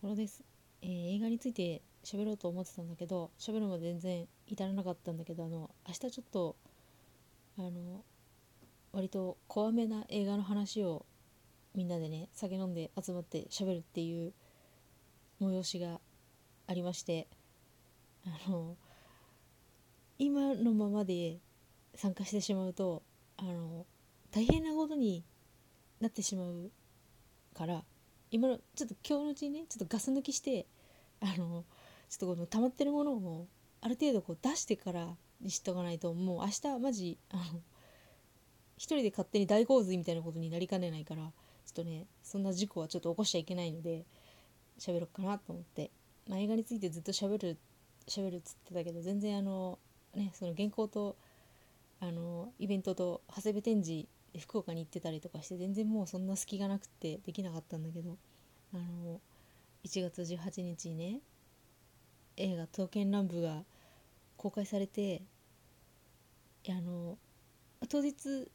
これです、えー、映画について喋ろうと思ってたんだけど喋るまで全然至らなかったんだけどあの明日ちょっとあの割と怖めな映画の話をみんなでね酒飲んで集まって喋るっていう催しがありましてあの今のままで参加してしまうとあの大変なことになってしまうから今のちょっと今日のうちにねちょっとガス抜きしてあのちょっとこの溜まってるものをある程度こう出してからにしとかないともう明日マジあの一人で勝手に大洪水みたいなことになりかねないからちょっとねそんな事故はちょっと起こしちゃいけないので喋ろうかなと思って、まあ、映画についてずっと喋る喋るっつってたけど全然あのねその原稿とあのイベントと長谷部展示福岡に行ってたりとかして全然もうそんな隙がなくてできなかったんだけどあの1月18日にね映画「刀剣乱舞」が公開されてあの当日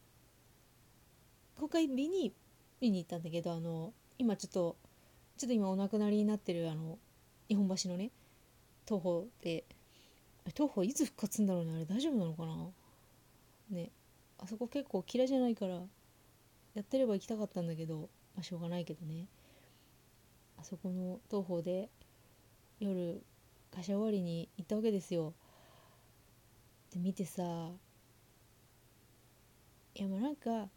公開日に見に行ったんだけどあの今ちょっとちょっと今お亡くなりになってるあの日本橋のね東宝で東宝いつ復活するんだろうねあれ大丈夫なのかな？ね。あそこ結構嫌いじゃないからやってれば行きたかったんだけど、まあ、しょうがないけどね。あそこの東宝で夜会社終わりに行ったわけですよ。で見てさいやもうなんか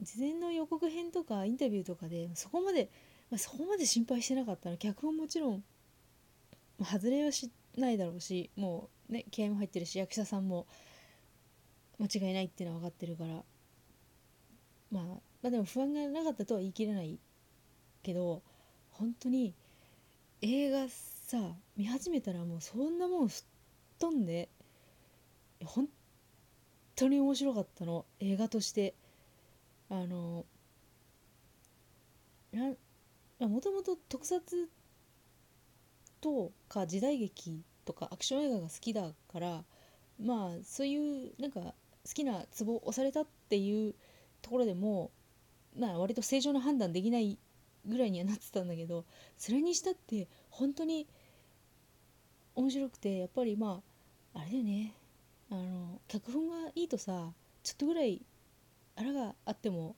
事前の予告編とかインタビューとかでそこまで、まあ、そこまで心配してなかったの。脚本もちろん、ま、外れはしないだろうしもうね気合も入ってるし役者さんも間違いないっていうのは分かってるから、まあ、まあでも不安がなかったとは言い切れないけど本当に映画さ見始めたらもうそんなもん吹っ飛んで本当に面白かったの。映画として。あのもともと特撮とか時代劇とかアクション映画が好きだからまあそういうなんか好きなツボを押されたっていうところでもまあ割と正常な判断できないぐらいにはなってたんだけどそれにしたって本当に面白くてやっぱりまああれだよね。あの脚本がいいとさちょっとぐらいあらがあっても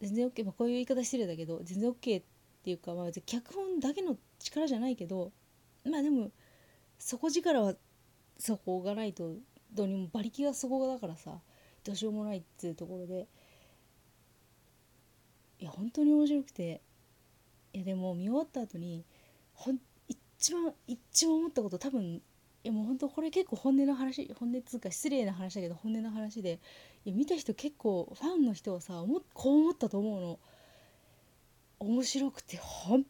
全然 OK、まあ、こういう言い方失礼だけど全然 OK っていうか、まあ、脚本だけの力じゃないけどまあでも底力はそこがないとどうにも馬力がそこだからさどうしようもないっていうところで。いや本当に面白くて。いやでも見終わった後にほん一番一番思ったこと多分いやもう本当これ結構本音の話本音っつうか失礼な話だけど本音の話でいや見た人結構ファンの人はさこう思ったと思うの。面白くてほん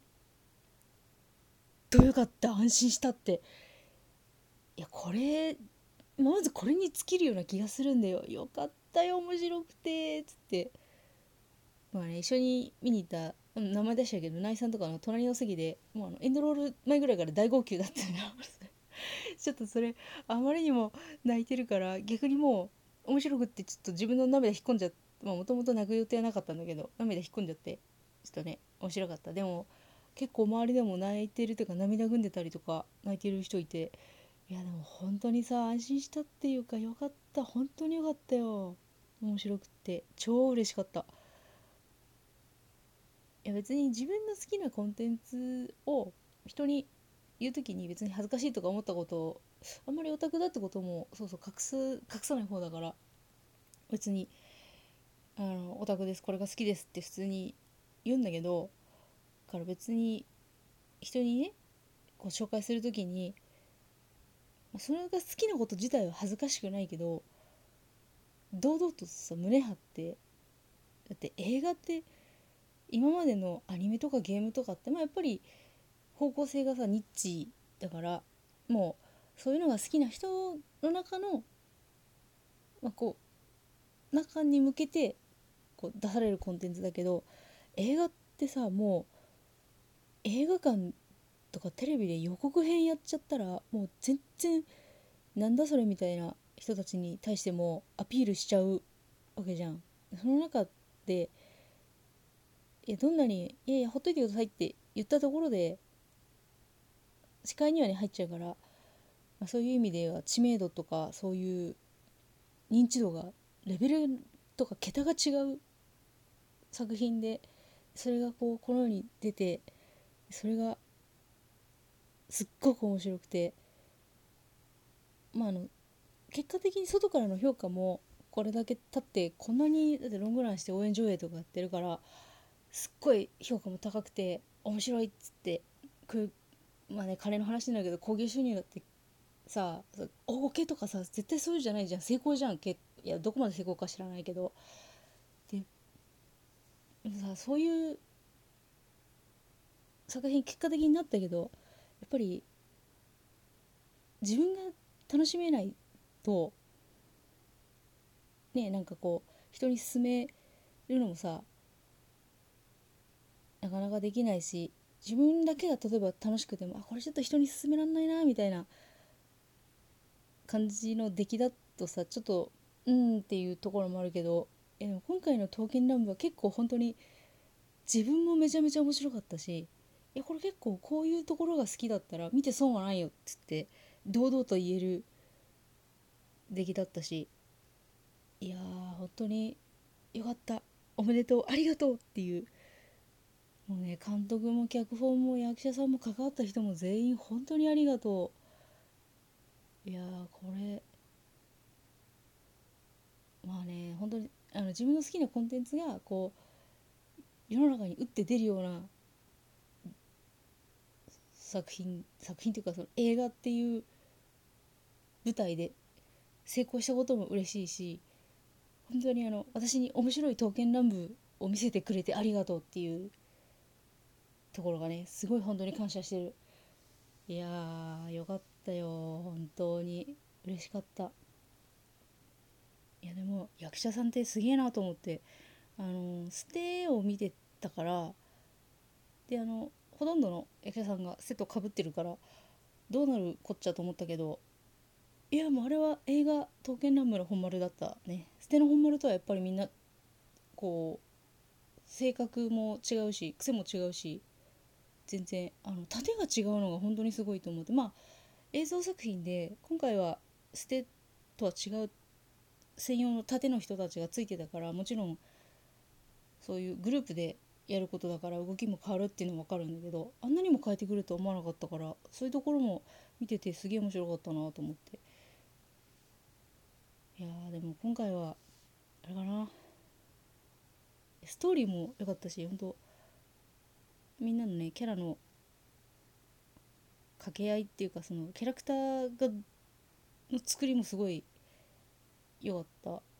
とよかった安心したって。いやこれまずこれに尽きるような気がするんだよ。よかったよ面白くてっつって。まあね一緒に見に行った名前出したけどナイさんとかの隣の席でもうあのエンドロール前ぐらいから大号泣だったの ちょっとそれあまりにも泣いてるから逆にもう面白くってちょっと自分の涙引っ込んじゃってもともと泣く予定はなかったんだけど涙引っ込んじゃってちょっとね面白かった。でも結構周りでも泣いてるというか涙ぐんでたりとか泣いてる人いていやでも本当にさ安心したっていうかよかった。本当によかったよ。面白くて。超嬉しかった。いや別に自分の好きなコンテンツを人に言う時に別に恥ずかしいとか思ったことをあんまりオタクだってこともそうそう隠す隠さない方だから。別にあのオタクです。これが好きですって普通に言うんだけどだから別に人にねこう紹介する時にそれが好きなこと自体は恥ずかしくないけど堂々とさ胸張ってだって映画って今までのアニメとかゲームとかってまあやっぱり方向性がさニッチだからもうそういうのが好きな人の中の、まあ、こう中に向けてこう出されるコンテンツだけど映画ってさもう映画館とかテレビで予告編やっちゃったらもう全然なんだそれみたいな人たちに対してもアピールしちゃうわけじゃん。その中でいやどんなに「いやいやほっといてください」って言ったところで視界にはね入っちゃうから、まあ、そういう意味では知名度とかそういう認知度がレベルとか桁が違う作品でそれがこうこの世に出てそれがすっごく面白くて。まああの結果的に外からの評価もこれだけ経ってこんなにだってロングランして応援上映とかやってるからすっごい評価も高くて面白いっつってこういうまあね金の話なんだけど興行収入だってさ大けとかさ絶対そういうじゃないじゃん。成功じゃん。けいやどこまで成功か知らないけど。でさそういう作品結果的になったけどっぱり自分が楽しめないとねなんかこう人に勧めるのもさなかなかできないし自分だけが例えば楽しくてもあこれちょっと人に勧めらんないなみたいな感じの出来だとさちょっとうんっていうところもあるけどえでも今回の「刀剣乱舞」は結構本当に自分もめちゃめちゃ面白かったしいやこれ結構こういうところが好きだったら見て損はないよっつって堂々と言える出来だったしいやー本当によかった。おめでとう。ありがとうっていう。もうね監督も脚本も役者さんも関わった人も全員本当にありがとう。いやーこれまあね本当にあの自分の好きなコンテンツがこう世の中に打って出るような作品作品というかその映画っていう舞台で成功したことも嬉しいし本当にあの私に面白い刀剣乱舞を見せてくれてありがとうっていうところがねすごい本当に感謝してる。いやーよかったよ。本当に嬉しかった。いやでも役者さんってすげえなと思ってあのステを見てたからであのほとんどの役者さんがセットかぶってるからどうなるこっちゃと思ったけどいやもうあれは映画「刀剣乱舞」の本丸だったね。捨ての本丸とはやっぱりみんなこう性格も違うし癖も違うし全然あの盾が違うのが本当にすごいと思って。まあ映像作品で今回は捨てとは違う専用の盾の人たちがついてたからもちろんそういうグループでやることだから動きも変わるっていうのも分かるんだけどあんなにも変えてくると思わなかったからそういうところも見ててすげえ面白かったなと思って。いやでも今回はあれかな。ストーリーも良かったし本当みんなのねキャラの掛け合いっていうかそのキャラクターがの作りもすごい良かった。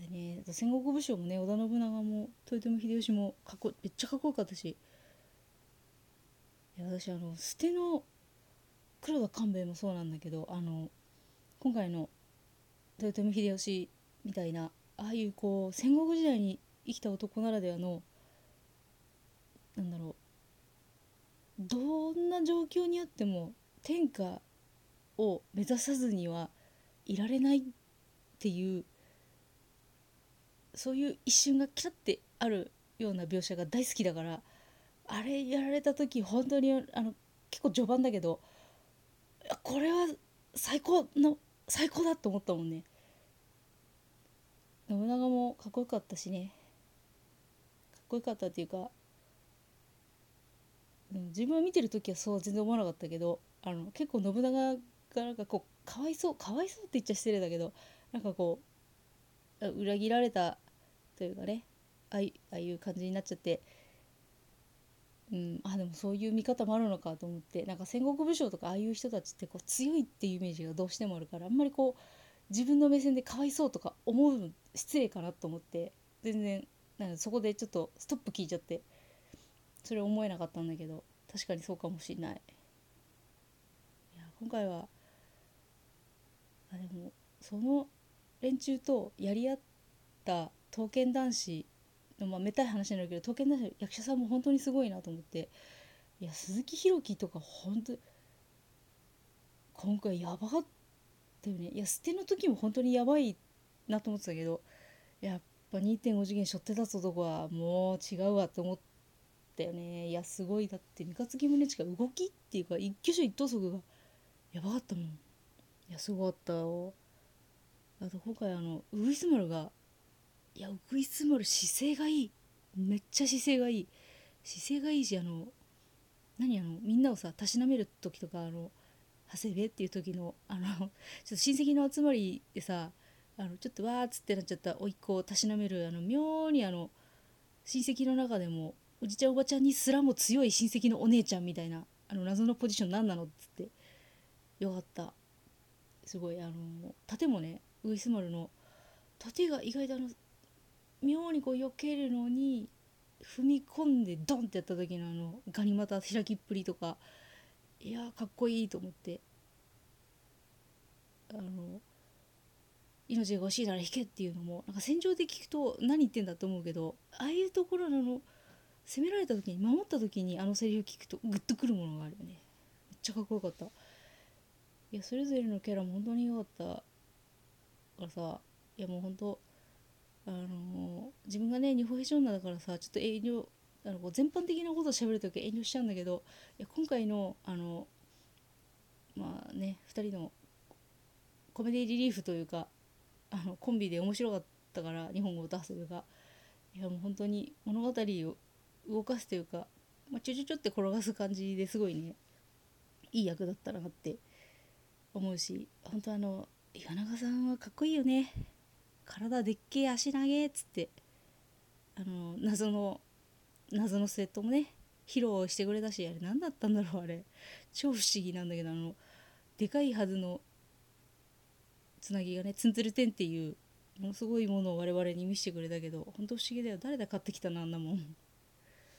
でね戦国武将もね織田信長も豊臣秀吉もかっこめっちゃかっこよかったし。いや私あの捨ての黒田官兵衛もそうなんだけどあの今回の豊臣秀吉みたいなああいうこう戦国時代に生きた男ならではのなんだろうどんな状況にあっても天下を目指さずにはいられないっていうそういう一瞬がキラッてあるような描写が大好きだからあれやられた時本当にあの結構序盤だけどこれは最高の最高だと思ったもんね。信長もかっこよかったしね。かっこよかったっていうか自分は見てる時はそう全然思わなかったけどあの結構信長がなんかこうかわいそうかわいそうって言っちゃ失礼だけどなんかこう裏切られたというかねああいう感じになっちゃって。うん、あでもそういう見方もあるのかと思って。なんか戦国武将とかああいう人たちってこう強いっていうイメージがどうしてもあるからあんまりこう自分の目線でかわいそうとか思うの失礼かなと思って。全然なんそこでちょっとストップ聞いちゃって。それ思えなかったんだけど確かにそうかもしれない。いや今回はあでもその連中とやり合った刀剣男子のまあめたい話になるけど刀剣男子役者さんも本当にすごいなと思って。いや鈴木宏樹とか本当今回やばかったよね。いや捨ての時も本当にやばいなと思ってたけどいやぱ2.5次元背負って立つ男はもう違うわと思ったよね。いやすごい。だって三日月宗近動きっていうか一挙手一投足がやばかったもん。いやすごかったよ。あと今回あのウグイス丸がいやウグイス丸姿勢がいい。めっちゃ姿勢がいい。姿勢がいいしあの何あのみんなをさたしなめる時とかあの長谷部っていう時のあの ちょっと親戚の集まりでさあのちょっとわーっつってなっちゃった甥っ子をたしなめるあの妙にあの親戚の中でもおじちゃんおばちゃんにすらも強い親戚のお姉ちゃんみたいなあの謎のポジション何なのっつってよかった。すごいあの盾もねウグイス丸の盾が意外とあの妙にこう避けるのに踏み込んでドンってやった時のあのガニ股開きっぷりとかいやかっこいいと思ってあの命が欲しいなら引けっていうのもなんか戦場で聞くと何言ってんだと思うけどああいうところのの攻められた時に守った時にあのセリフ聞くとグッとくるものがあるよね。めっちゃかっこよかった。いやそれぞれのキャラも本当に良かったからさいやもう本当あの自分がね日本フェッションだからさちょっと遠慮あの全般的なことを喋るとき遠慮しちゃうんだけどいや今回のあのまあね2人のコメディリリーフというかあのコンビで面白かったから日本語を出すがいやもう本当に物語を動かすというか、まあ、ちょちょちょって転がす感じですごいねいい役だったなって思うし本当あの岩永さんはかっこいいよね。体でっけえ足投げっつってあの謎の謎のスウェットもね披露してくれたしあれ何だったんだろうあれ。超不思議なんだけどあのでかいはずのつなぎがねツンツルテンっていうものすごいものを我々に見せてくれたけど本当不思議だよ。誰だ買ってきたなあんなもん。